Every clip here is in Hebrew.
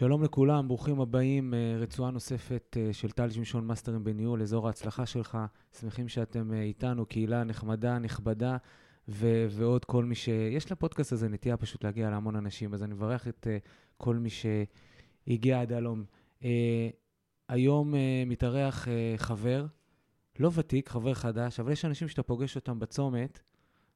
שלום לכולם, ברוכים הבאים, אה, רצועה נוספת אה, של טל שמשון מאסטרים בניהול, אזור ההצלחה שלך. שמחים שאתם אה, איתנו, קהילה נחמדה, נכבדה, ו- ועוד כל מי ש... יש לפודקאסט הזה נטייה פשוט להגיע להמון אנשים, אז אני מברך את כל מי שהגיע עד הלום. היום מתארח חבר, לא ותיק, חבר חדש, אבל יש אנשים שאתה פוגש אותם בצומת,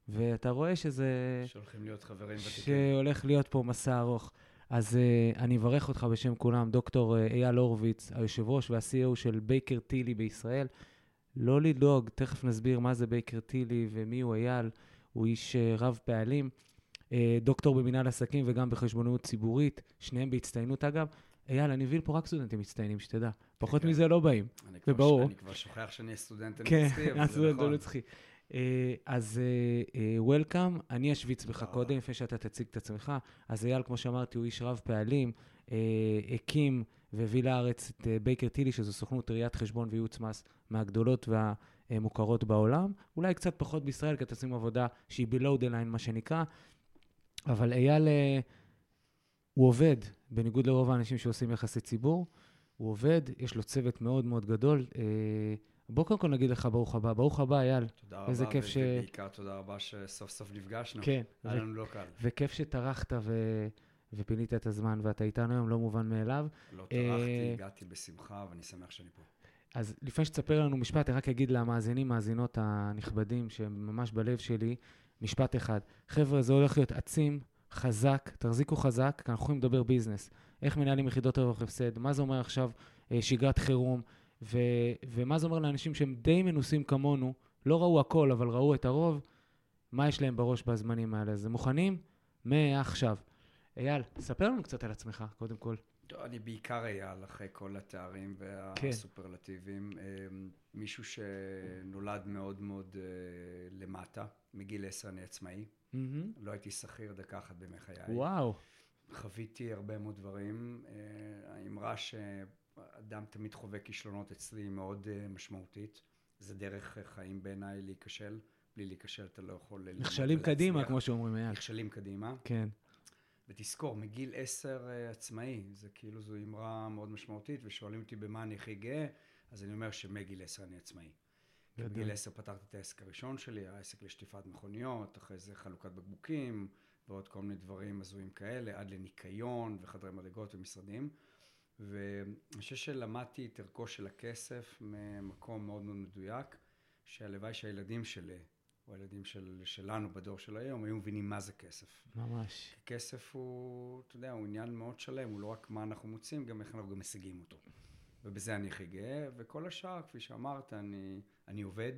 ואתה רואה שזה... שהולכים להיות חברים ותיקים. שהולך להיות פה מסע ארוך. אז אה, אני אברך אותך בשם כולם, דוקטור אה, אייל הורוביץ, היושב ראש וה-CEO של בייקר טילי בישראל. לא לדאוג, תכף נסביר מה זה בייקר טילי ומי הוא אייל. הוא איש אה, רב פעלים, אה, דוקטור במנהל עסקים וגם בחשבונאות ציבורית, שניהם בהצטיינות אגב. אייל, אני מביא פה רק סטודנטים מצטיינים, שתדע. פחות כן. מזה לא באים, זה ברור. אני כבר שוכח שאני סטודנט נצחי, כן, אבל זה נכון. נצחי. אה, אז וולקאם, אה, אה, אני אשוויץ בך קודם, לפני שאתה תציג את עצמך. אז אייל, כמו שאמרתי, הוא איש רב פעלים, הקים והביא לארץ את בייקר טילי, שזו סוכנות ראיית חשבון וייעוץ מס מהגדולות והמוכרות בעולם. אולי קצת פחות בישראל, כי אתם עושים עבודה שהיא below the line, מה שנקרא. אבל אייל, הוא עובד, בניגוד לרוב האנשים שעושים יחסי ציבור. הוא עובד, יש לו צוות מאוד מאוד גדול. בוא קודם כל נגיד לך ברוך הבא. ברוך הבא, אייל. תודה רבה. איזה כיף ש... ובעיקר תודה רבה שסוף סוף נפגשנו. כן. היה לנו לא קל. וכיף שטרחת ו... ופינית את הזמן, ואתה איתנו היום, לא מובן מאליו. לא טרחתי, אה, הגעתי בשמחה, ואני שמח שאני פה. אז לפני שתספר לנו משפט, אני רק אגיד למאזינים, מאזינות הנכבדים, שהם ממש בלב שלי, משפט אחד. חבר'ה, זה הולך להיות עצים, חזק, תחזיקו חזק, כי אנחנו יכולים לדבר ביזנס. איך מנהלים יחידות רווח הפסד, מה זה אומר עכשיו אה, שגרת חירום, ו, ומה זה אומר לאנשים שהם די מנוסים כמונו, לא ראו הכל, אבל ראו את הרוב, מה יש להם בראש בזמנים האלה. אז הם מוכנים? מעכשיו. אייל, ספר לנו קצת על עצמך, קודם כל. טוב, אני בעיקר אייל, אחרי כל התארים והסופרלטיבים. כן. מישהו שנולד מאוד מאוד אה, למטה, מגיל עשר אני עצמאי. Mm-hmm. לא הייתי שכיר דקה אחת בימי חיי. וואו. חוויתי הרבה מאוד דברים. האמרה ש... אדם תמיד חווה כישלונות אצלי מאוד uh, משמעותית. זה דרך חיים בעיניי להיכשל. בלי להיכשל אתה לא יכול... נכשלים קדימה, כמו שאומרים, אייל. נכשלים קדימה. כן. ותזכור, מגיל עשר עצמאי, זה כאילו זו אמרה מאוד משמעותית, ושואלים אותי במה אני הכי גאה, אז אני אומר שמגיל עשר אני עצמאי. בגיל עשר פתחתי את העסק הראשון שלי, העסק לשטיפת מכוניות, אחרי זה חלוקת בקבוקים, ועוד כל מיני דברים הזויים כאלה, עד לניקיון וחדרי מדרגות ומשרדים. ואני חושב שלמדתי את ערכו של הכסף ממקום מאוד מאוד מדויק, שהלוואי שהילדים שלי, או הילדים של, שלנו בדור של היום, היו מבינים מה זה כסף. ממש. כסף הוא, אתה יודע, הוא עניין מאוד שלם, הוא לא רק מה אנחנו מוצאים, גם איך אנחנו גם משיגים אותו. ובזה אני הכי גאה, וכל השאר, כפי שאמרת, אני, אני עובד,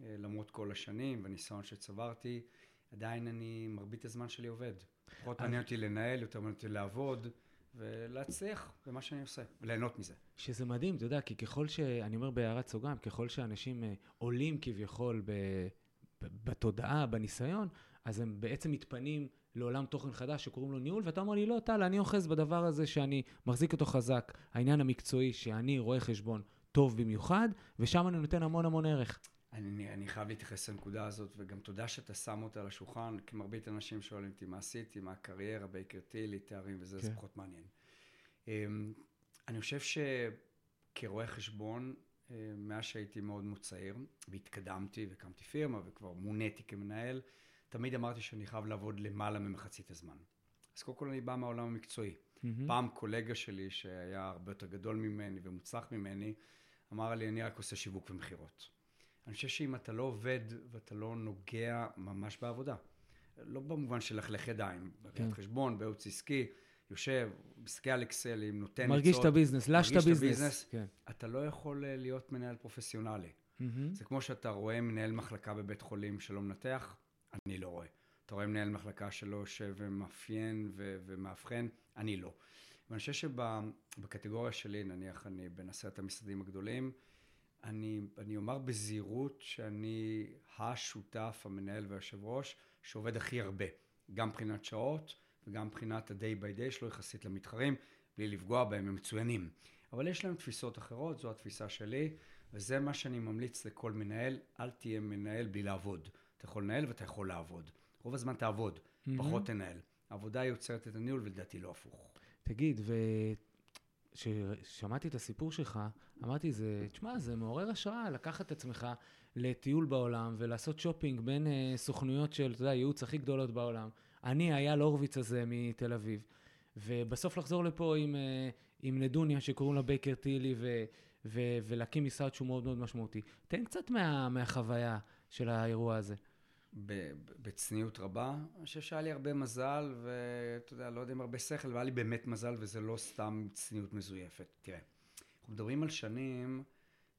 אה, למרות כל השנים והניסיון שצברתי, עדיין אני, מרבית הזמן שלי עובד. פחות מעניין אותי לנהל, יותר מעניין אותי לעבוד. ולהצליח במה שאני עושה, וליהנות מזה. שזה מדהים, אתה יודע, כי ככל ש... אני אומר בהערת סוגריים, ככל שאנשים אה, עולים כביכול ב... בתודעה, בניסיון, אז הם בעצם מתפנים לעולם תוכן חדש שקוראים לו ניהול, ואתה אומר לי, לא, טל, אני אוחז בדבר הזה שאני מחזיק אותו חזק, העניין המקצועי, שאני רואה חשבון טוב במיוחד, ושם אני נותן המון המון ערך. אני, אני חייב להתייחס לנקודה הזאת, וגם תודה שאתה שם אותה על השולחן, כי מרבית אנשים שואלים אותי מה עשיתי, מה הקריירה, בייקר טילי, תארים וזה, כן. זה פחות מעניין. אמ, אני חושב שכרואה חשבון, אה, מאז שהייתי מאוד מאוד צעיר, והתקדמתי והקמתי פירמה וכבר מוניתי כמנהל, תמיד אמרתי שאני חייב לעבוד למעלה ממחצית הזמן. אז קודם כל אני בא מהעולם המקצועי. Mm-hmm. פעם קולגה שלי, שהיה הרבה יותר גדול ממני ומוצלח ממני, אמר לי, אני רק עושה שיווק ומכירות. אני חושב שאם אתה לא עובד ואתה לא נוגע ממש בעבודה, לא במובן של לכלך ידיים, כן. חשבון, בייעוץ עסקי, יושב, מסתכל על אקסלים, נותן עצות. מרגיש את ה business, לש את ה business. כן. אתה לא יכול אה, להיות מנהל פרופסיונלי. אמ-הם. זה כמו שאתה רואה מנהל מחלקה בבית חולים שלא מנתח, אני לא רואה. אתה רואה מנהל מחלקה שלא יושב ומאפיין ו- ומאבחן, אני לא. ואני חושב שבקטגוריה שלי, נניח אני בין עשרת המשרדים הגדולים, אני, אני אומר בזהירות שאני השותף, המנהל והיושב ראש, שעובד הכי הרבה, גם מבחינת שעות וגם מבחינת ה-day by day שלו יחסית למתחרים, בלי לפגוע בהם, הם מצוינים. אבל יש להם תפיסות אחרות, זו התפיסה שלי, וזה מה שאני ממליץ לכל מנהל, אל תהיה מנהל בלי לעבוד. אתה יכול לנהל ואתה יכול לעבוד. רוב הזמן תעבוד, אמ-הם. פחות תנהל. העבודה יוצרת את הניהול, ולדעתי לא הפוך. תגיד, וכששמעתי את הסיפור שלך, אמרתי, זה, תשמע, זה מעורר השראה לקחת את עצמך לטיול בעולם ולעשות שופינג בין אה, סוכנויות של, אתה יודע, ייעוץ הכי גדולות בעולם. אני, אייל הורוביץ הזה מתל אביב. ובסוף לחזור לפה עם, אה, עם נדוניה שקוראים לה בייקר טילי, ו, ו, ולהקים משרד שהוא מאוד מאוד משמעותי. תן קצת מה, מהחוויה של האירוע הזה. בצניעות רבה. אני חושב שהיה לי הרבה מזל, ואתה יודע, לא יודע אם הרבה שכל, והיה לי באמת מזל, וזה לא סתם צניעות מזויפת. תראה, אנחנו מדברים על שנים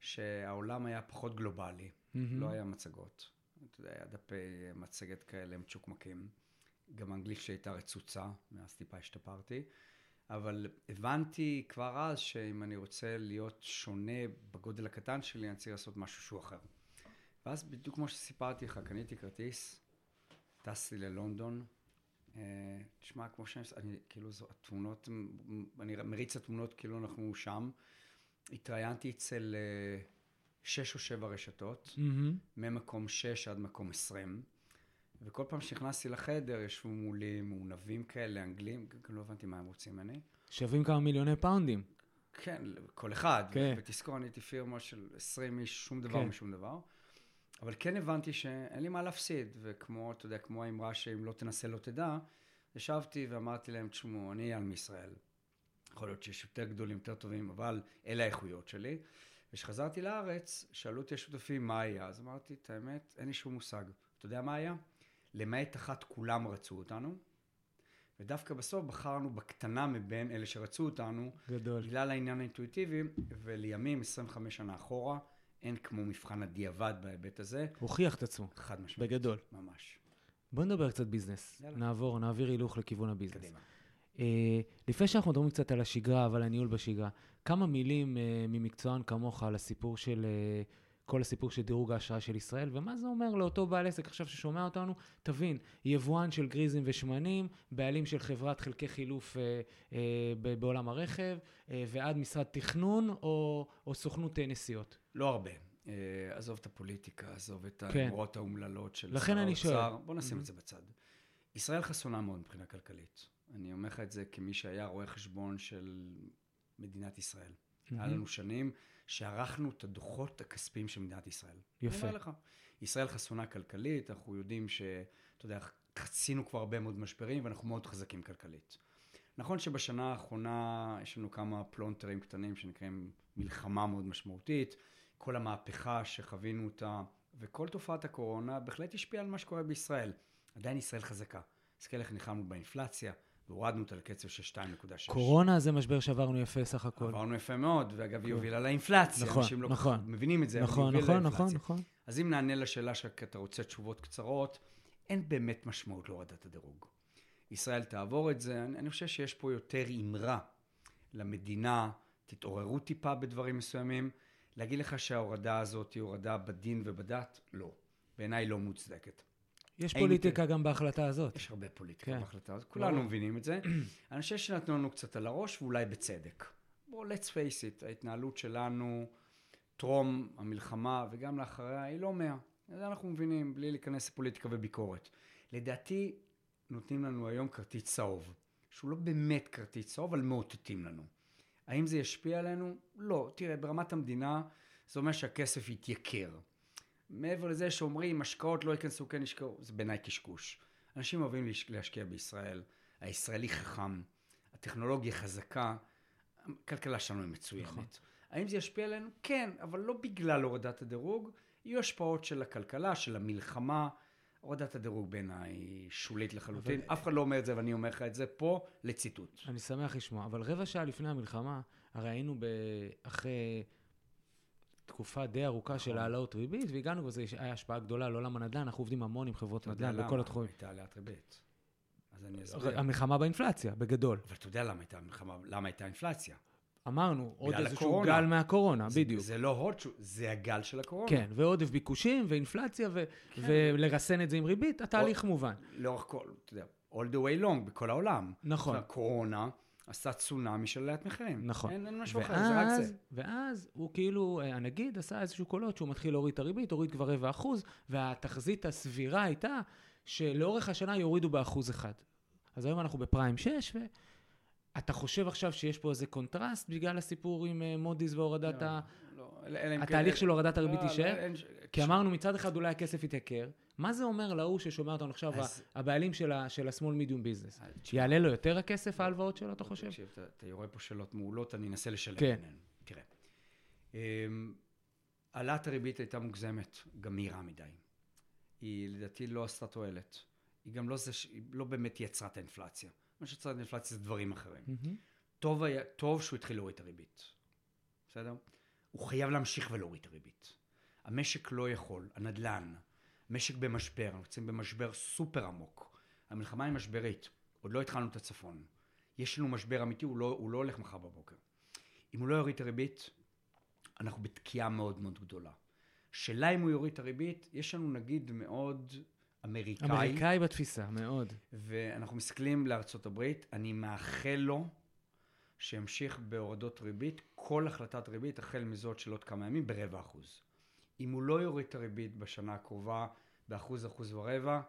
שהעולם היה פחות גלובלי, mm-hmm. לא היה מצגות. אתה יודע, היה דפי מצגת כאלה מצ'וקמקים. גם האנגלית שלי הייתה רצוצה, מאז טיפה השתפרתי. אבל הבנתי כבר אז שאם אני רוצה להיות שונה בגודל הקטן שלי, אני צריך לעשות משהו שהוא אחר. ואז בדיוק כמו שסיפרתי לך, קניתי כרטיס, טסתי ללונדון. אה, תשמע, כמו שאני, אני, כאילו, זו התמונות, אני מריץ את התמונות כאילו אנחנו שם. התראיינתי אצל אה, שש או שבע רשתות, mm-hmm. ממקום שש עד מקום עשרים. וכל פעם שנכנסתי לחדר, ישבו מולי מעונבים כאלה, אנגלים, גם לא הבנתי מה הם רוצים ממני. שווים כמה מיליוני פאונדים. כן, כל אחד. כן. ותזכור, אני הייתי פירמה של 20 איש, שום דבר כן. משום דבר. אבל כן הבנתי שאין לי מה להפסיד, וכמו, אתה יודע, כמו האמרה שאם לא תנסה לא תדע, ישבתי ואמרתי להם, תשמעו, אני על מישראל. יכול להיות שיש יותר גדולים, יותר טובים, אבל אלה האיכויות שלי. וכשחזרתי לארץ, שאלו אותי השותפים מה היה, אז אמרתי, את האמת, אין לי שום מושג. אתה יודע מה היה? למעט אחת כולם רצו אותנו, ודווקא בסוף בחרנו בקטנה מבין אלה שרצו אותנו. גדול. בגלל העניין האינטואיטיבי, ולימים, 25 שנה אחורה, אין כמו מבחן הדיעבד בהיבט הזה. הוכיח את עצמו. חד משמעית. בגדול. ממש. בוא נדבר קצת ביזנס. יאללה. נעבור, נעביר הילוך לכיוון הביזנס. קדימה. Uh, לפני שאנחנו מדברים קצת על השגרה, אבל הניהול בשגרה, כמה מילים uh, ממקצוען כמוך על הסיפור של uh, כל הסיפור של דירוג ההשראה של ישראל, ומה זה אומר לאותו בעל עסק עכשיו ששומע אותנו? תבין, יבואן של גריזים ושמנים, בעלים של חברת חלקי חילוף אה, אה, בעולם הרכב, אה, ועד משרד תכנון או, או סוכנות אה, נסיעות. לא הרבה. אה, עזוב את הפוליטיקה, עזוב את כן. האמרות האומללות של שר האוצר. בוא נשים mm-hmm. את זה בצד. ישראל חסונה מאוד מבחינה כלכלית. אני אומר לך את זה כמי שהיה רואה חשבון של מדינת ישראל. Mm-hmm. היה לנו שנים שערכנו את הדוחות הכספיים של מדינת ישראל. יפה. אני אומר לך, ישראל חסונה כלכלית, אנחנו יודעים שאתה יודע, חצינו כבר הרבה מאוד משברים ואנחנו מאוד חזקים כלכלית. נכון שבשנה האחרונה יש לנו כמה פלונטרים קטנים שנקראים מלחמה מאוד משמעותית, כל המהפכה שחווינו אותה, וכל תופעת הקורונה בהחלט השפיעה על מה שקורה בישראל. עדיין ישראל חזקה. תסתכל איך נלחמנו באינפלציה, והורדנו אותה לקצב של 2.6. קורונה זה משבר שעברנו יפה סך הכל. עברנו יפה מאוד, ואגב, היא הובילה לאינפלציה. נכון, אנשים לא נכון. מבינים את זה, נכון, נכון, נכון, נכון. אז אם נענה לשאלה שאתה רוצה תשובות קצרות, אין באמת משמעות להורדת הדירוג. ישראל תעבור את זה, אני, אני חושב שיש פה יותר אמרה למדינה, תתעוררו טיפה בדברים מסוימים. להגיד לך שההורדה הזאת היא הורדה בדין ובדת? לא. בעיניי לא מוצדקת. יש פוליטיקה גם בהחלטה הזאת. יש הרבה פוליטיקה כן. בהחלטה הזאת, כולנו מבינים את זה. אני חושב שנתנו לנו קצת על הראש, ואולי בצדק. בואו, let's face it, ההתנהלות שלנו טרום המלחמה וגם לאחריה היא לא מאה. זה אנחנו מבינים, בלי להיכנס לפוליטיקה וביקורת. לדעתי, נותנים לנו היום כרטיס צהוב, שהוא לא באמת כרטיס צהוב, אבל מאותתים לנו. האם זה ישפיע עלינו? לא. תראה, ברמת המדינה, זה אומר שהכסף יתייקר. מעבר לזה שאומרים, השקעות לא ייכנסו, כן ישקעו, זה בעיניי קשקוש. אנשים אוהבים להשקיע בישראל, הישראלי חכם, הטכנולוגיה חזקה, הכלכלה שלנו היא מצוינת. נכון. האם זה ישפיע עלינו? כן, אבל לא בגלל הורדת הדירוג, יהיו השפעות של הכלכלה, של המלחמה. הורדת הדירוג בעיניי שולית לחלוטין. אבל... אף אחד לא אומר את זה, ואני אומר לך את זה פה לציטוט. אני שמח לשמוע, אבל רבע שעה לפני המלחמה, הרי היינו אחרי תקופה די ארוכה של נכון. העלאות ריבית, והגענו בזה, היה השפעה גדולה לעולם הנדל"ן, אנחנו עובדים המון עם חברות נדל"ן בכל התחומים. אתה יודע למה הייתה העלאת ריבית. אז אני אסביר. המלחמה באינפלציה, בגדול. אבל אתה יודע למה הייתה המלחמה, למה הייתה אינפלציה. אמרנו, עוד איזשהו גל מהקורונה, בדיוק. זה לא הוד, זה הגל של הקורונה. כן, ועודף ביקושים, ואינפלציה, כן. ולרסן את זה עם ריבית, התהליך מובן. לאורך כל, אתה יודע, all the way long, בכל העולם. נכון. הקורונה עשה צונאמי של עליית מחירים. נכון. אין, אין משהו ואז, אחר, זה רק זה. ואז הוא כאילו, אה, הנגיד עשה איזשהו קולות שהוא מתחיל להוריד את הריבית, הוריד כבר רבע אחוז, והתחזית הסבירה הייתה שלאורך השנה יורידו באחוז אחד. אז היום אנחנו בפריים 6, אתה חושב עכשיו שיש פה איזה קונטרסט בגלל הסיפור עם אה, מודי'ס והורדת לא, לא, כן- התהליך של הורדת לא, הריבית לא, יישאר? אין ש- כי אמרנו מצד אחד אולי הכסף יתייקר, מה זה אומר להוא ששומע אותנו עכשיו, הבעלים של ה-small medium business? אה, יעלה לו יותר הכסף ההלוואות שלו, אתה חושב? תקשיב, אתה, יורה פה שאלות מעולות, אני אנסה לשלב כן. ביניהן. תראה, אמ, העלאת הריבית הייתה מוגזמת, גם מהירה מדי. היא לדעתי לא עשתה תועלת. היא גם לא, זה, היא לא באמת יצרה את האינפלציה. מה שיצרה את האינפלציה זה דברים אחרים. טוב, היה, טוב שהוא התחיל להוריד את הריבית, בסדר? הוא חייב להמשיך ולהוריד את הריבית. המשק לא יכול, הנדל"ן, משק במשבר, אנחנו נמצאים במשבר סופר עמוק. המלחמה היא משברית, עוד לא התחלנו את הצפון. יש לנו משבר אמיתי, הוא לא, הוא לא הולך מחר בבוקר. אם הוא לא יוריד את הריבית, אנחנו בתקיעה מאוד מאוד גדולה. שאלה אם הוא יוריד את הריבית, יש לנו נגיד מאוד אמריקאי, אמריקאי בתפיסה, מאוד. ואנחנו מסתכלים לארצות הברית, אני מאחל לו שימשיך בהורדות ריבית, כל החלטת ריבית, החל מזאת של עוד כמה ימים, ברבע אחוז. אם הוא לא יוריד את הריבית בשנה הקרובה באחוז, אחוז ורבע,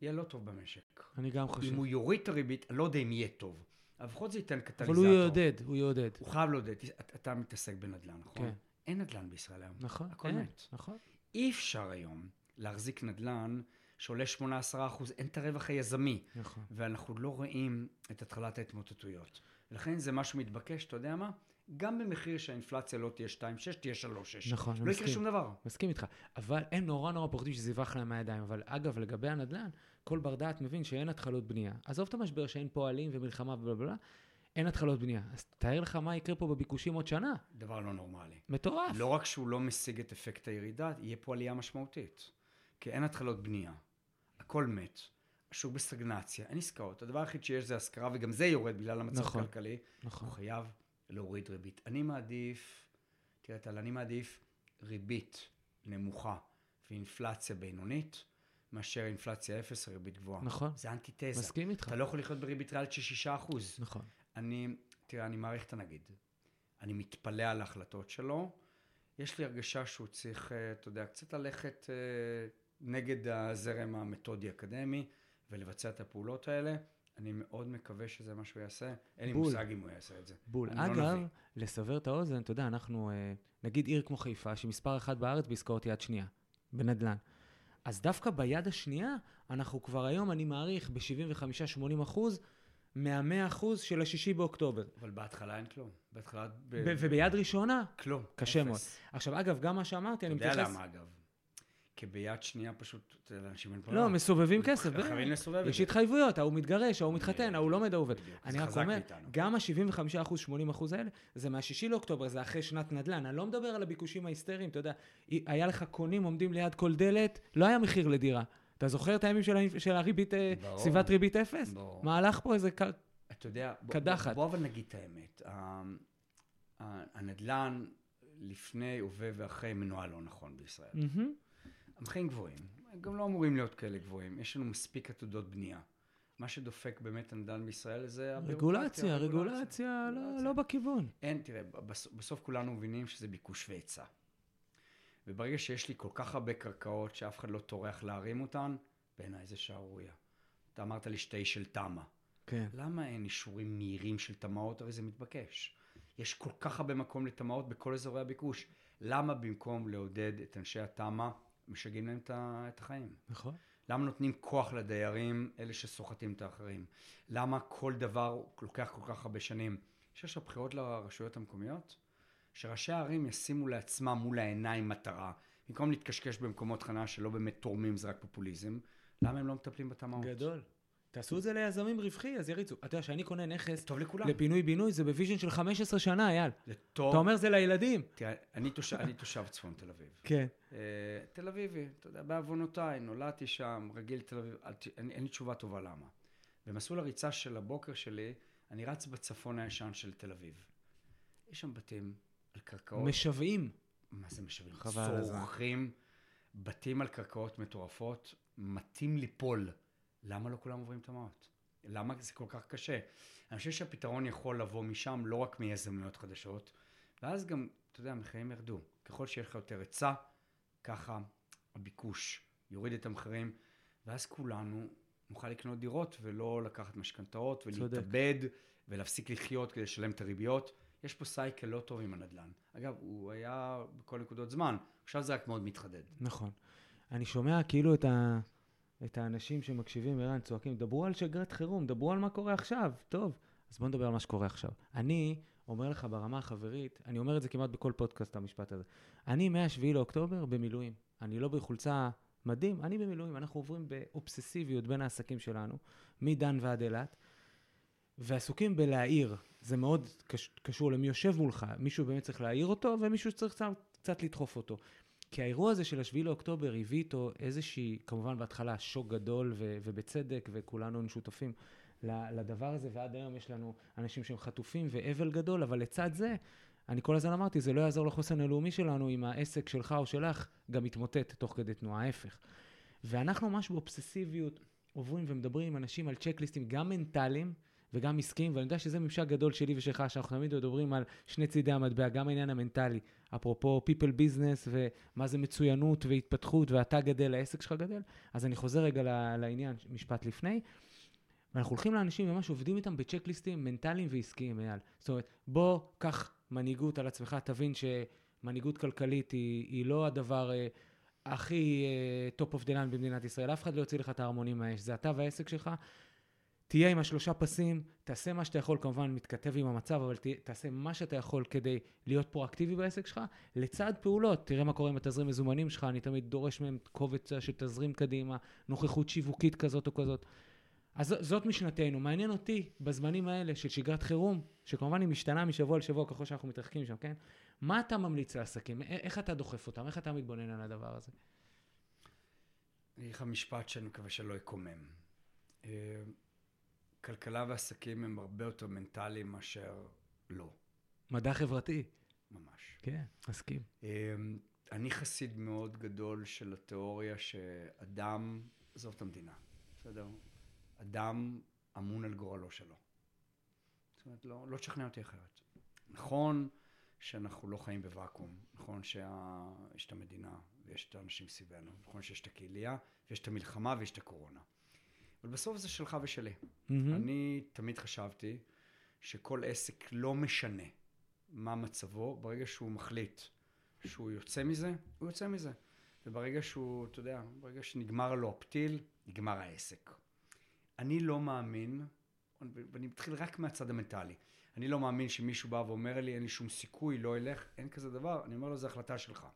יהיה לא טוב במשק. אני גם חושב. אם הוא יוריד את הריבית, אני לא יודע אם יהיה טוב, אבל לפחות זה ייתן אבל קטליזטור. הוא יעודד, הוא יעודד. הוא חייב לעודד. אתה, אתה מתעסק בנדל"ן, נכון? כן. אין נדל"ן בישראל היום. נכון, הכל אין, מת. נכון. אי אפשר היום להחזיק נדל"ן שעולה 8-10 אחוז, אין את הרווח היזמי. נכון. ואנחנו לא רואים את התחלת ההתמוטטויות. ולכן זה משהו מתבקש, אתה יודע מה? גם במחיר שהאינפלציה לא תהיה 2.6, תהיה 3.6. נכון, אני לא יקרה מסכים. שום דבר. מסכים איתך. אבל הם נורא נורא פוחדים שזה יברח להם מהידיים. אבל אגב, לגבי הנדל"ן, כל בר דעת מבין שאין התחלות בנייה. עזוב את המשבר שאין פועלים ומלחמה ובלה בלה, אין התחלות בנייה. אז תאר לך מה יקרה פה בביקושים עוד שנה. דבר לא נורמלי. מטורף. לא רק שהוא לא משיג את אפקט הירידה, יהיה פה עלייה משמעותית. כי אין התחלות בנייה. הכל מת. השוק בסטגנציה, אין עסקאות. הדבר היחיד שיש זה השכרה, וגם זה יורד בגלל המצב נכון. הכלכלי. נכון. הוא חייב להוריד ריבית. אני מעדיף, תראה, טל, אני מעדיף ריבית נמוכה ואינפלציה בינונית, מאשר אינפלציה אפס וריבית גבוהה. נכון. זה אנטיתזה. מסכים איתך. אתה לא יכול לחיות בריבית ריאלית של 6 אחוז. נכון. אני, תראה, אני מעריך את הנגיד. אני מתפלא על ההחלטות שלו. יש לי הרגשה שהוא צריך, אה, אתה יודע, קצת ללכת אה, נגד הזרם המתודי-אקדמי ולבצע את הפעולות האלה. אני מאוד מקווה שזה מה שהוא יעשה. אין לי. מושג אם הוא יעשה את זה. בול. לא אגב, נביא. לסבר את האוזן, אתה יודע, אנחנו, אה, נגיד עיר כמו חיפה, שהיא מספר אחת בארץ בעסקאות יד שנייה, בנדל"ן. אז דווקא ביד השנייה, אנחנו כבר היום, אני מעריך, ב-75-80 אחוז, מה-100 אחוז של השישי באוקטובר. אבל בהתחלה אין כלום. בהתחלה... ב... ב- וביד ראשונה, כלום. קשה אפס. מאוד. עכשיו, אגב, גם מה שאמרתי, אני אתה יודע מתייחס... למה, אגב? כי ביד שנייה פשוט, לאנשים אין לא, ברירה. מסובבים כסף. חייבים ב- לסובב את יש. התחייבויות, ההוא מתגרש, ההוא מתחתן, ההוא לומד, ההוא עובד. אני רק אומר. גם ה-75 אחוז, 80 אחוז האלה, זה מה-6 לאוקטובר, זה אחרי שנת נדל"ן. אני לא מדבר על הביקושים ההיסטריים, אתה יודע, היה לך קונים עומדים ליד כל דלת, לא היה מחיר לדירה. אתה זוכר את הימים של הריבית, אה. סביבת ריבית אפס? ברור. מה הלך פה איזה... קדחת. בוא, אבל נגיד את האמת. הנדל"ן לפני, הווה ואחרי מנוהל לא נכון בישראל. מהמם. המחירים גבוהים, הם גם לא אמורים להיות כאלה גבוהים. יש לנו מספיק עתודות בנייה. מה שדופק באמת הנדל"ן בישראל זה. רגולציה, רגולציה, לא- לא בכיוון. אין, תראה, בס- בסוף כולנו מבינים שזה ביקוש והיצע. וברגע שיש לי כל כך הרבה קרקעות שאף אחד לא טורח להרים אותן, בעיניי זה שערורייה. אתה אמרת לי שתי של תמ"א. כן. למה אין אישורים מהירים של תמ"אות? הרי זה מתבקש. יש כל כך הרבה מקום לתמ"אות בכל אזורי הביקוש. למה במקום לעודד את אנשי התמ"א, משגעים להם את החיים? נכון. למה נותנים כוח לדיירים, אלה שסוחטים את האחרים? למה כל דבר לוקח כל כך הרבה שנים? יש עכשיו בחירות לרשויות המקומיות, שראשי הערים ישימו לעצמם מול העיניים מטרה, במקום להתקשקש במקומות חניה שלא באמת תורמים, זה רק פופוליזם, למה הם לא מטפלים בתמ"אות? גדול. תעשו את זה ליזמים רווחי, אז יריצו. אתה יודע, שאני קונה נכס טוב לכולם. לפינוי-בינוי, זה ב vision של 15 שנה, אייל. זה טוב. אתה אומר זה לילדים? תראה, אני תושב, אני תושב צפון תל אביב. כן. אה, תל אביבי, אתה יודע, בעוונותיי, נולדתי שם, רגיל תל אביב, אין לי תשובה טובה למה. במסלול הריצה של הבוקר שלי, אני רץ בצפון הישן של תל אביב. יש שם בתים על קרקעות, משוועים. מה זה משוועים? חבל על הזמן. צורכים בתים על קרקעות מטורפות, מטים ליפול. למה לא כולם עוברים תמ"אות? למה זה כל כך קשה? אני חושב שהפתרון יכול לבוא משם, לא רק מיזמויות חדשות, ואז גם, אתה יודע, המחירים ירדו. ככל שיהיה לך יותר היצע, ככה הביקוש יוריד את המחירים, ואז כולנו נוכל לקנות דירות ולא לקחת משכנתאות ולהתאבד ולהפסיק לחיות כדי לשלם את הריביות. יש פה סייקל לא טוב עם הנדל"ן. אגב, הוא היה בכל נקודות זמן, עכשיו זה רק מאוד מתחדד. נכון. אני שומע כאילו את, ה... את האנשים שמקשיבים, ערן, צועקים, דברו על שגרת חירום, דברו על מה קורה עכשיו. טוב, אז בואו נדבר על מה שקורה עכשיו. אני אומר לך ברמה החברית, אני אומר את זה כמעט בכל פודקאסט, המשפט הזה. אני מ-7 לאוקטובר במילואים. אני לא בחולצה מדהים, אני במילואים. אנחנו עוברים באובססיביות בין העסקים שלנו, מדן ועד אילת, ועסוקים בלהעיר. זה מאוד קש, קשור למי יושב מולך. מישהו באמת צריך להעיר אותו, ומישהו צריך קצת לדחוף אותו. כי האירוע הזה של השביעי לאוקטובר הביא איתו איזושהי, כמובן בהתחלה שוק גדול ו- ובצדק, וכולנו שותפים לדבר הזה, ועד היום יש לנו אנשים שהם חטופים ואבל גדול, אבל לצד זה, אני כל הזמן אמרתי, זה לא יעזור לחוסן הלאומי שלנו אם העסק שלך או שלך גם יתמוטט תוך כדי תנועה, ההפך. ואנחנו ממש באובססיביות עוברים ומדברים עם אנשים על צ'קליסטים, גם מנטליים וגם עסקיים, ואני יודע שזה ממשק גדול שלי ושלך, שאנחנו תמיד מדברים על שני צידי המטבע, גם העניין המנטלי, אפרופו people business ומה זה מצוינות והתפתחות, ואתה גדל, העסק שלך גדל, אז אני חוזר רגע לעניין, משפט לפני. ואנחנו הולכים לאנשים ממש עובדים איתם בצ'קליסטים מנטליים ועסקיים, אייל. זאת אומרת, בוא, קח מנהיגות על עצמך, תבין שמנהיגות כלכלית היא, היא לא הדבר uh, הכי uh, top of the line במדינת ישראל. אף אחד לא יוציא לך את ההרמונים מהאש, זה אתה והעסק שלך. תהיה עם השלושה פסים, תעשה מה שאתה יכול, כמובן מתכתב עם המצב, אבל תעשה מה שאתה יכול כדי להיות פרואקטיבי בעסק שלך, לצד פעולות. תראה מה קורה עם התזרים מזומנים שלך, אני תמיד דורש מהם קובץ של תזרים קדימה, נוכחות שיווקית כזאת או כזאת. אז זאת משנתנו. מעניין אותי בזמנים האלה של שגרת חירום, שכמובן היא משתנה משבוע לשבוע ככל שאנחנו מתרחקים שם, כן? מה אתה ממליץ לעסקים? איך אתה דוחף אותם? איך אתה מתבונן על הדבר הזה? אני אגיד לך משפט שאני מקווה שלא יקומם. כלכלה ועסקים הם הרבה יותר מנטליים מאשר לא. מדע חברתי. ממש. כן, מסכים. אה, אני חסיד מאוד גדול של התיאוריה שאדם, עזוב את המדינה, בסדר? אדם אמון על גורלו שלו. זאת אומרת, לא, לא תשכנע אותי אחרת. נכון שאנחנו לא חיים בוואקום, נכון שיש את המדינה ויש את האנשים סביבנו, נכון שיש את הקהילייה ויש את המלחמה ויש את הקורונה. אבל בסוף זה שלך ושלי. Mm-hmm. אני תמיד חשבתי שכל עסק לא משנה מה מצבו, ברגע שהוא מחליט שהוא יוצא מזה, הוא יוצא מזה. וברגע שהוא, אתה יודע, ברגע שנגמר לו הפתיל, נגמר העסק. אני לא מאמין, ואני מתחיל רק מהצד המנטלי, אני לא מאמין שמישהו בא ואומר לי, אין לי שום סיכוי, לא אלך, אין כזה דבר, אני אומר לו, זו החלטה שלך.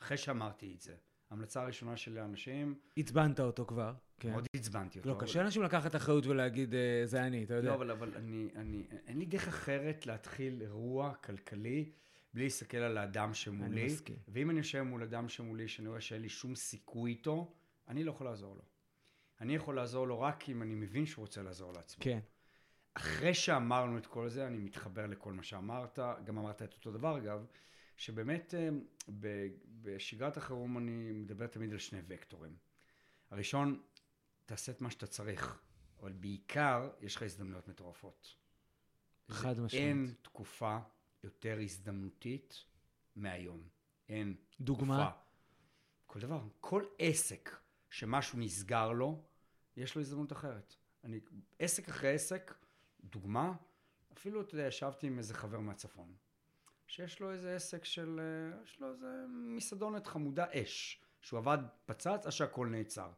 אחרי שאמרתי את זה, ההמלצה הראשונה של האנשים... עצבנת אותו כבר. כן. מאוד עצבנתי אותו. לא, קשה לאנשים לקחת אחריות ולהגיד, אה, זה אני, אתה יודע. לא, אבל, אבל אני, אני, אין לי דרך אחרת להתחיל אירוע כלכלי בלי להסתכל על האדם שמולי. אני מסכים. ואם אני יושב מול אדם שמולי, שאני רואה שאין לי שום סיכוי איתו, אני לא יכול לעזור לו. אני יכול לעזור לו רק אם אני מבין שהוא רוצה לעזור לעצמו. כן. אחרי שאמרנו את כל זה, אני מתחבר לכל מה שאמרת, גם אמרת את אותו דבר אגב, שבאמת אה, בשגרת החירום אני מדבר תמיד על שני וקטורים. הראשון, תעשה את מה שאתה צריך, אבל בעיקר יש לך הזדמנויות מטורפות. חד משמעית. אין תקופה יותר הזדמנותית מהיום. אין דוגמה? תקופה. כל דבר. כל עסק שמשהו נסגר לו, יש לו הזדמנות אחרת. אני, עסק אחרי עסק, דוגמה, אפילו, אתה יודע, ישבתי עם איזה חבר מהצפון, שיש לו איזה עסק של, אה, יש לו איזה מסעדונת חמודה אש, שהוא עבד פצץ עד שהכל נעצר.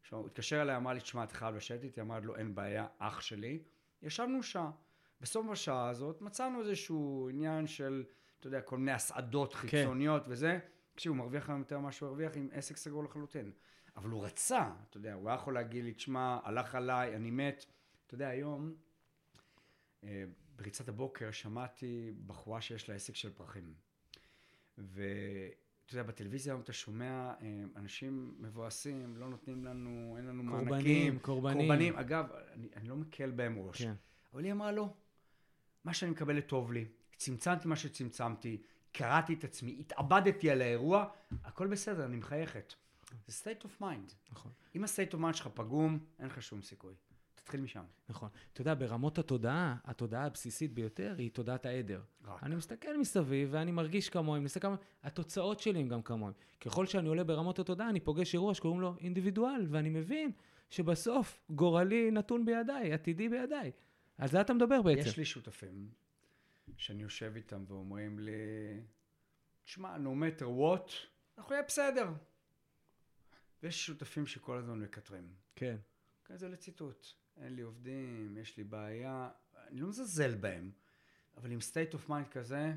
עכשיו, הוא התקשר אליי, אמר לי, תשמע, אתה חייב לשבת איתי, אמר לו, אין בעיה, אח שלי. ישבנו שעה. בסוף השעה הזאת מצאנו איזשהו עניין של, אתה יודע, כל מיני הסעדות כן. חיצוניות כן. וזה. כשהוא מרוויח היום יותר ממה שהוא הרוויח עם עסק סגור לחלוטין. אבל הוא רצה, אתה יודע, הוא היה יכול להגיד לי, תשמע, הלך עליי, אני מת. אתה יודע, היום, אה, בריצת הבוקר, שמעתי בחורה שיש לה עסק של פרחים. ואתה יודע, בטלוויזיה היום אתה שומע אה, אנשים מבואסים, לא נותנים לנו, אין לנו קורבנים, מענקים. קורבנים, קורבנים. אגב, אני, אני לא מקל בהם ראש. כן. אבל היא אמרה, לא, מה שאני מקבלת טוב לי, צמצמתי מה שצמצמתי, קראתי את עצמי, התאבדתי על האירוע, הכל בסדר, אני מחייכת. זה state of mind. נכון. אם ה-state of mind שלך פגום, אין לך שום סיכוי. תתחיל משם. נכון. אתה יודע, ברמות התודעה, התודעה הבסיסית ביותר היא תודעת העדר. רק. אני מסתכל מסביב ואני מרגיש כמוהם, מסתכל כמוהם, התוצאות שלי הן גם כמוהם. ככל שאני עולה ברמות התודעה, אני פוגש אירוע שקוראים לו אינדיבידואל, ואני מבין שבסוף גורלי נתון בידיי, עתידי בידיי. על זה אתה מדבר בעצם. יש לי שותפים שאני יושב איתם ואומרים לי, תשמע, no matter what, אנחנו נהיה בסדר. ויש שותפים שכל הזמן מקטרים. כן. כזה לציטוט. אין לי עובדים, יש לי בעיה, אני לא מזלזל בהם, אבל עם state of mind כזה,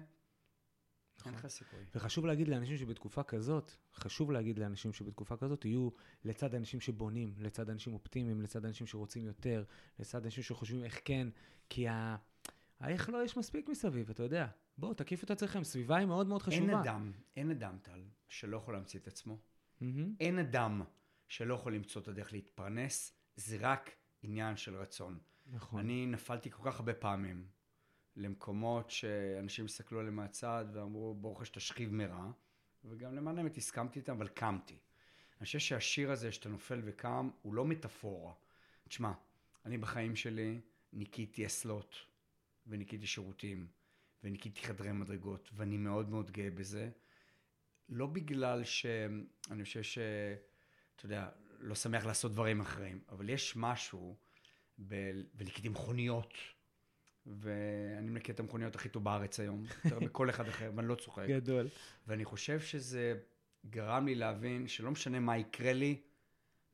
אין לך סיכוי. וחשוב להגיד לאנשים שבתקופה כזאת, חשוב להגיד לאנשים שבתקופה כזאת יהיו לצד אנשים שבונים, לצד אנשים אופטימיים, לצד אנשים שרוצים יותר, לצד אנשים שחושבים איך כן, כי ה... האיך לא יש מספיק מסביב, אתה יודע. בואו, תקיפו את עצמכם, סביבה היא מאוד מאוד חשובה. אין אדם, אין אדם, טל, שלא יכול להמציא את עצמו. Mm-hmm. אין אדם שלא יכול למצוא את הדרך להתפרנס, זה רק עניין של רצון. נכון. אני נפלתי כל כך הרבה פעמים למקומות שאנשים הסתכלו עליהם מהצד ואמרו, ברוך שתשכיב מרע, וגם למען האמת הסכמתי איתם, אבל קמתי. אני חושב שהשיר הזה, שאתה נופל וקם, הוא לא מטאפורה. תשמע, אני בחיים שלי ניקיתי אסלות, וניקיתי שירותים, וניקיתי חדרי מדרגות, ואני מאוד מאוד גאה בזה. לא בגלל שאני חושב ש... אתה יודע, לא שמח לעשות דברים אחרים, אבל יש משהו, ב... וניקיתי מכוניות, ואני מנקה את המכוניות הכי טוב בארץ היום, יותר מכל אחד אחר, ואני לא צוחק. גדול. ואני חושב שזה גרם לי להבין שלא משנה מה יקרה לי,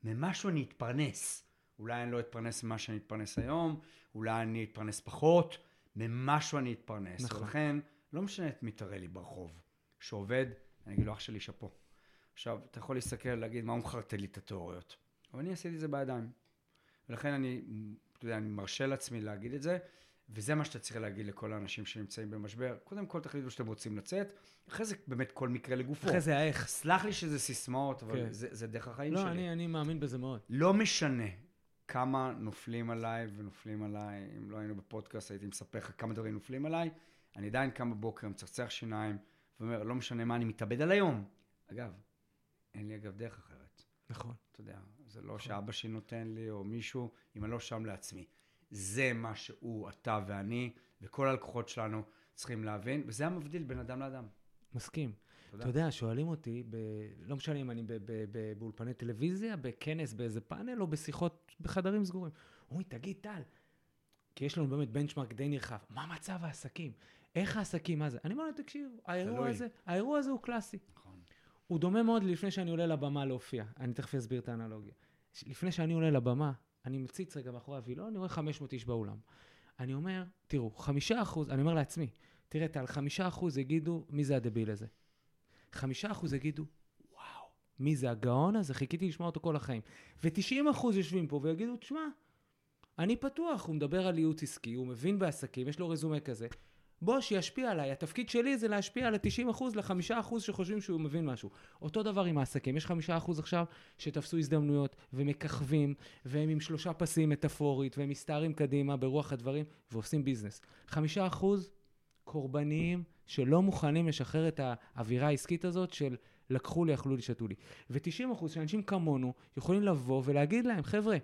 ממשהו אני אתפרנס. אולי אני לא אתפרנס ממה שאני אתפרנס היום, אולי אני אתפרנס פחות, ממשהו אני אתפרנס. נכון. ולכן, לא משנה את מי תראה לי ברחוב. שעובד, אני אגיד לו, אח שלי, שאפו. עכשיו, אתה יכול להסתכל ולהגיד, מה הוא מחרטט לי את התיאוריות? אבל אני עשיתי את זה בידיים. ולכן אני, אתה יודע, אני מרשה לעצמי להגיד את זה, וזה מה שאתה צריך להגיד לכל האנשים שנמצאים במשבר. קודם כל תחליטו שאתם רוצים לצאת, אחרי זה באמת כל מקרה לגופו. אחרי זה האיך. סלח לי שזה סיסמאות, אבל כן. זה, זה דרך החיים לא, שלי. אני, אני מאמין בזה מאוד. לא משנה כמה נופלים עליי ונופלים עליי, אם לא היינו בפודקאסט הייתי מספר לך כמה דברים נופלים עליי, אני עדיין קם בבוקר, מצחצח שיניים, ואומר, לא משנה מה, אני מתאבד על היום. אגב, אין לי אגב דרך אחרת. נכון. אתה יודע, זה לא שאבא שלי נותן לי או מישהו, אם אני לא שם לעצמי. זה מה שהוא, אתה ואני, וכל הלקוחות שלנו צריכים להבין, וזה המבדיל בין אדם לאדם. מסכים. תודה. אתה יודע, שואלים אותי, ב... לא משנה אם אני ב... ב... ב... באולפני טלוויזיה, בכנס, באיזה פאנל, או בשיחות בחדרים סגורים. אומרים, תגיד, טל, כי יש לנו באמת בנצ'מארק די נרחב, מה מצב העסקים? איך העסקים, מה זה? אני אומר להם, תקשיב, האירוע תלוי. הזה, האירוע הזה הוא קלאסי. הוא דומה מאוד לפני שאני עולה לבמה להופיע. אני תכף אסביר את האנלוגיה. לפני שאני עולה לבמה, אני מציץ רגע מאחורי הווילון, אני רואה 500 איש באולם. אני אומר, תראו, חמישה אחוז, אני אומר לעצמי, תראה, טל, חמישה אחוז יגידו, מי זה הדביל הזה? חמישה אחוז יגידו, וואו, מי זה הגאון הזה? חיכיתי לשמוע אותו כל החיים. ו-90 אחוז יושבים פה ויגידו, תשמע, אני פתוח, הוא מדבר על ייעוץ עסקי, הוא מבין בעסקים, יש לו רזומה כזה. בוא, שישפיע עליי. התפקיד שלי זה להשפיע על ה-90% ל-5% שחושבים שהוא מבין משהו. אותו דבר עם העסקים. יש 5% עכשיו שתפסו הזדמנויות ומככבים, והם עם שלושה פסים מטאפורית, והם מסתערים קדימה ברוח הדברים, ועושים ביזנס. 5% קורבניים שלא מוכנים לשחרר את האווירה העסקית הזאת של לקחו לי, אכלו לי, שתו לי. ו-90% שאנשים כמונו יכולים לבוא ולהגיד להם, חבר'ה,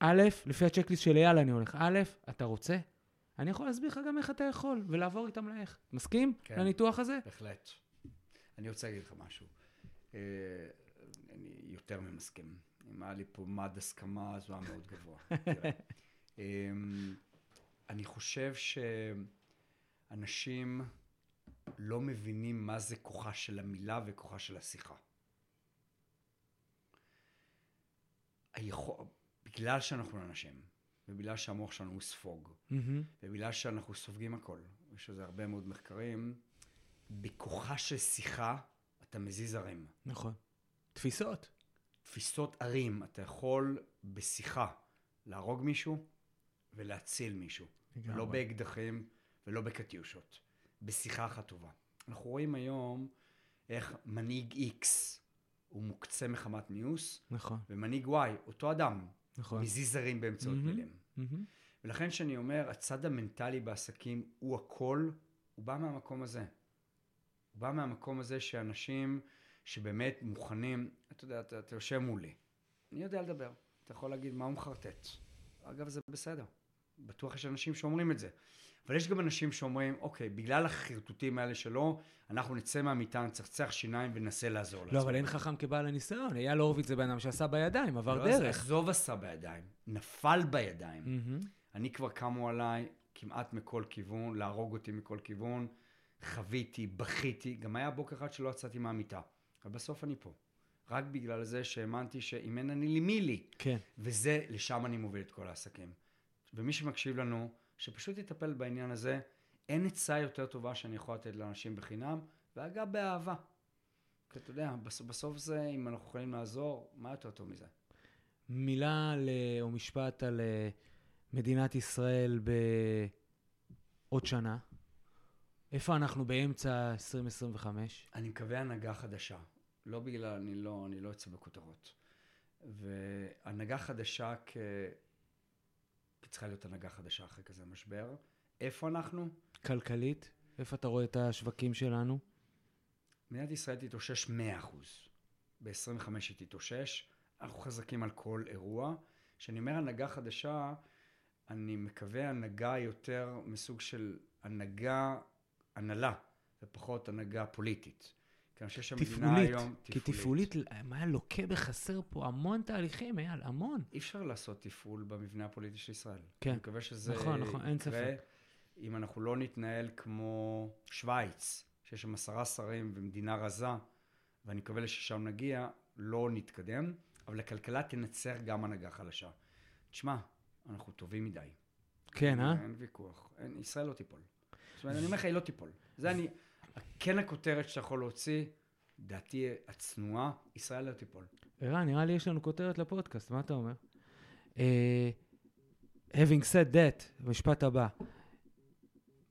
א', לפי הצ'קליסט של אייל אני הולך, א', אתה רוצה? אני יכול להסביר לך גם איך אתה יכול, ולעבור איתם לאיך. מסכים כן. לניתוח הזה? בהחלט. אני רוצה להגיד לך משהו. אה, אני יותר ממסכים. אם היה לי פה מד הסכמה, אז הוא היה מאוד גבוה. אמ, אני חושב שאנשים לא מבינים מה זה כוחה של המילה וכוחה של השיחה. היכול... בגלל שאנחנו אנשים, ובגלל שהמוח שלנו הוא ספוג, מהמם. ובגלל שאנחנו סופגים הכל, יש לזה הרבה מאוד מחקרים, בכוחה של שיחה אתה מזיז ערים. נכון. תפיסות. תפיסות ערים, אתה יכול בשיחה להרוג מישהו ולהציל מישהו. לגמרי. לא באקדחים ולא בקטיושות. בשיחה אחת טובה. אנחנו רואים היום איך מנהיג X הוא מוקצה מחמת מיאוס, נכון, ומנהיג Y, אותו אדם, נכון. מזיז ערים באמצעות מהמם. מילים. מהמם. ולכן כשאני אומר, הצד המנטלי בעסקים הוא הכל, הוא בא מהמקום הזה. הוא בא מהמקום הזה שאנשים שבאמת מוכנים, אתה יודע, אתה, אתה יושב מולי, אני יודע לדבר, אתה יכול להגיד מה הוא מחרטט. אגב, זה בסדר. בטוח יש אנשים שאומרים את זה. אבל יש גם אנשים שאומרים, אוקיי, בגלל החרטוטים האלה שלו, אנחנו נצא מהמיטה, נצחצח שיניים וננסה לעזור לא, אבל אין חכם כבעל הניסיון. אייל הורוביץ זה בן אדם שעשה בידיים, עבר לא, דרך. עזוב עשה בידיים, נפל בידיים. מהמם. אני כבר קמו עליי כמעט מכל כיוון, להרוג אותי מכל כיוון. חוויתי, בכיתי, גם היה בוקר אחד שלא יצאתי מהמיטה. אבל בסוף אני פה. רק בגלל זה שהאמנתי שאם אין אני לי מי לי. כן. וזה, לשם אני מוביל את כל העסקים. ומי שמקשיב לנו, שפשוט יטפל בעניין הזה. אין עצה יותר טובה שאני יכול לתת לאנשים בחינם, ואגב, באהבה. כי אתה יודע, בסוף, בסוף זה, אם אנחנו יכולים לעזור, מה יותר טוב מזה? מילה ל... או משפט על אה, מדינת ישראל בעוד שנה. איפה אנחנו באמצע 2025? אני מקווה הנהגה חדשה. לא בגלל, אני לא, אני לא יוצא בכותרות. והנהגה חדשה כ... צריכה להיות הנהגה חדשה אחרי כזה משבר. איפה אנחנו? כלכלית? איפה אתה רואה את השווקים שלנו? מדינת ישראל תתאושש 100%. ב-25 היא תתאושש. אנחנו חזקים על כל אירוע. כשאני אומר הנהגה חדשה, אני מקווה הנהגה יותר מסוג של הנהגה, הנהלה, ופחות הנהגה פוליטית. כי אני חושב שהמדינה היום... תפעולית. כי תפעולית, מה היה לוקה בחסר פה המון תהליכים, אייל, המון. אי אפשר לעשות תפעול במבנה הפוליטי של ישראל. כן. אני מקווה שזה נכון, נכון, אין ספק. אם אנחנו לא נתנהל כמו שווייץ, שיש שם עשרה שרים ומדינה רזה, ואני מקווה ששם נגיע, לא נתקדם, אבל הכלכלה תנצח גם הנהגה חלשה. תשמע, אנחנו טובים מדי. כן, אה? אין ויכוח. אין, ישראל לא תיפול. זאת אומרת, אני אומר לך, היא לא תיפול. זה אני, כן הכותרת שאתה יכול להוציא, דעתי הצנועה, ישראל לא תיפול. ערן, נראה לי יש לנו כותרת לפודקאסט, מה אתה אומר? Uh, having said that, המשפט הבא,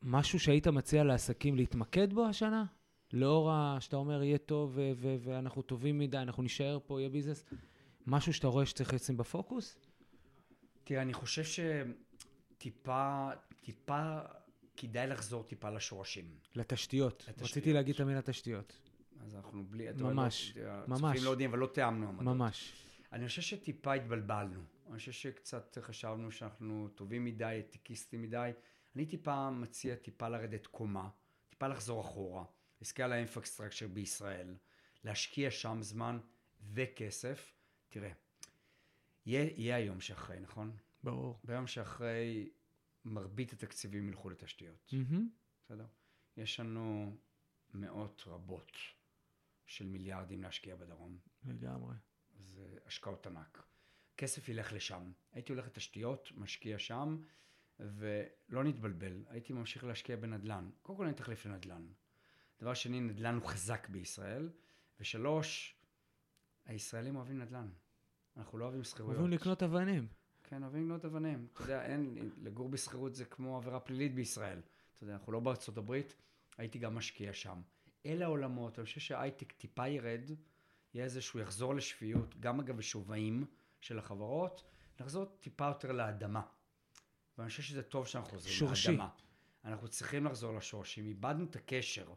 משהו שהיית מציע לעסקים להתמקד בו השנה? לאור ה... שאתה אומר, יהיה טוב ו- ו- ואנחנו טובים מדי, אנחנו נישאר פה, יהיה ביזנס, משהו שאתה רואה שצריך לשים בפוקוס? תראה, אני חושב שטיפה, טיפה, כדאי לחזור טיפה לשורשים. לתשתיות. לתשתיות. רציתי להגיד את המילה תשתיות. אז אנחנו בלי... ממש, לא, ממש. צופים לא יודעים, אבל לא תיאמנו עמדות. ממש. אני חושב שטיפה התבלבלנו. אני חושב שקצת חשבנו שאנחנו טובים מדי, הייטקיסטים מדי. אני טיפה מציע טיפה לרדת קומה, טיפה לחזור אחורה, להסתכל על האינפרסטרקצ'ר בישראל, להשקיע שם זמן וכסף. תראה, יהיה, יהיה היום שאחרי, נכון? ברור. ביום שאחרי מרבית התקציבים ילכו לתשתיות. Mm-hmm. בסדר? יש לנו מאות רבות של מיליארדים להשקיע בדרום. לגמרי. זה השקעות ענק. כסף ילך לשם. הייתי הולך לתשתיות, משקיע שם, ולא נתבלבל, הייתי ממשיך להשקיע בנדל"ן. קודם כל אני תחליף לנדל"ן. דבר שני, נדל"ן הוא חזק בישראל. ושלוש, הישראלים אוהבים נדל"ן. אנחנו לא אוהבים שכירויות. אוהבים לקנות אבנים. כן, אוהבים לקנות אבנים. אתה יודע, אין, לגור בשכירות זה כמו עבירה פלילית בישראל. אתה יודע, אנחנו לא בארצות הברית, הייתי גם משקיע שם. אלה העולמות, אני חושב שההייטק טיפה ירד, יהיה איזשהו, יחזור לשפיות, גם אגב בשווים של החברות, נחזור טיפה יותר לאדמה. ואני חושב שזה טוב שאנחנו חוזרים שורשי. לאדמה. אנחנו צריכים לחזור לשורשים. איבדנו את הקשר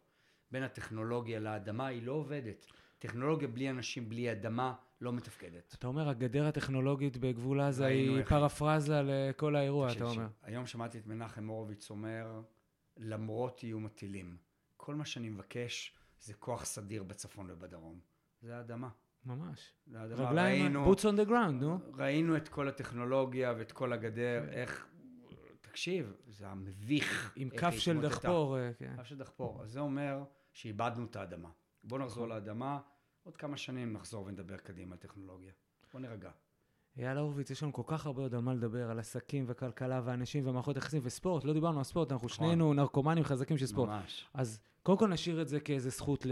בין הטכנולוגיה לאדמה, היא לא עובדת. טכנולוגיה בלי אנשים, בלי אדמה, לא מתפקדת. אתה אומר, הגדר הטכנולוגית בגבול עזה היא פרפרזה לכל האירוע, אתה אומר. היום שמעתי את מנחם הורוביץ אומר, למרות איום הטילים, כל מה שאני מבקש זה כוח סדיר בצפון ובדרום. זה האדמה. ממש. זה האדמה. רגליים, ראינו, boots on the ground, נו. ראינו את כל הטכנולוגיה ואת כל הגדר, איך... תקשיב, זה המביך. עם כף של. דחפור, אה, כן. כף של דחפור. אז זה אומר שאיבדנו את האדמה. בואו נחזור נכון. לאדמה, עוד כמה שנים נחזור ונדבר קדימה על טכנולוגיה. בואו נירגע. אייל הורוביץ, יש לנו כל כך הרבה עוד על מה לדבר, על עסקים וכלכלה ואנשים ומערכות יחסים וספורט. לא דיברנו על ספורט, אנחנו נכון. שנינו נרקומנים חזקים של ספורט. ממש, אז קודם כל נשאיר את זה כאיזה זכות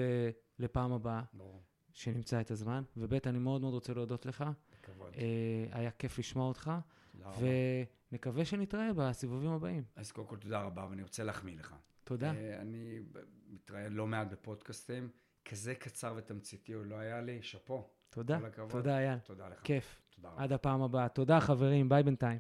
לפעם הבאה, ברור. שנמצא את הזמן. וב', אני מאוד מאוד רוצה להודות לך. כבוד. אה, היה כיף לשמוע אותך. ונקווה שנתראה בסיבובים הבאים. אז קודם כל תודה רבה, ואני רוצה להחמיא לך. תודה. אה, אני מתראיין לא מעט בפודקאסטים, כזה קצר ותמציתי הוא לא היה לי, שאפו. תודה. תודה, אייל. תודה לך. כיף. תודה רבה. עד הפעם הבאה. תודה, חברים. ביי בינתיים.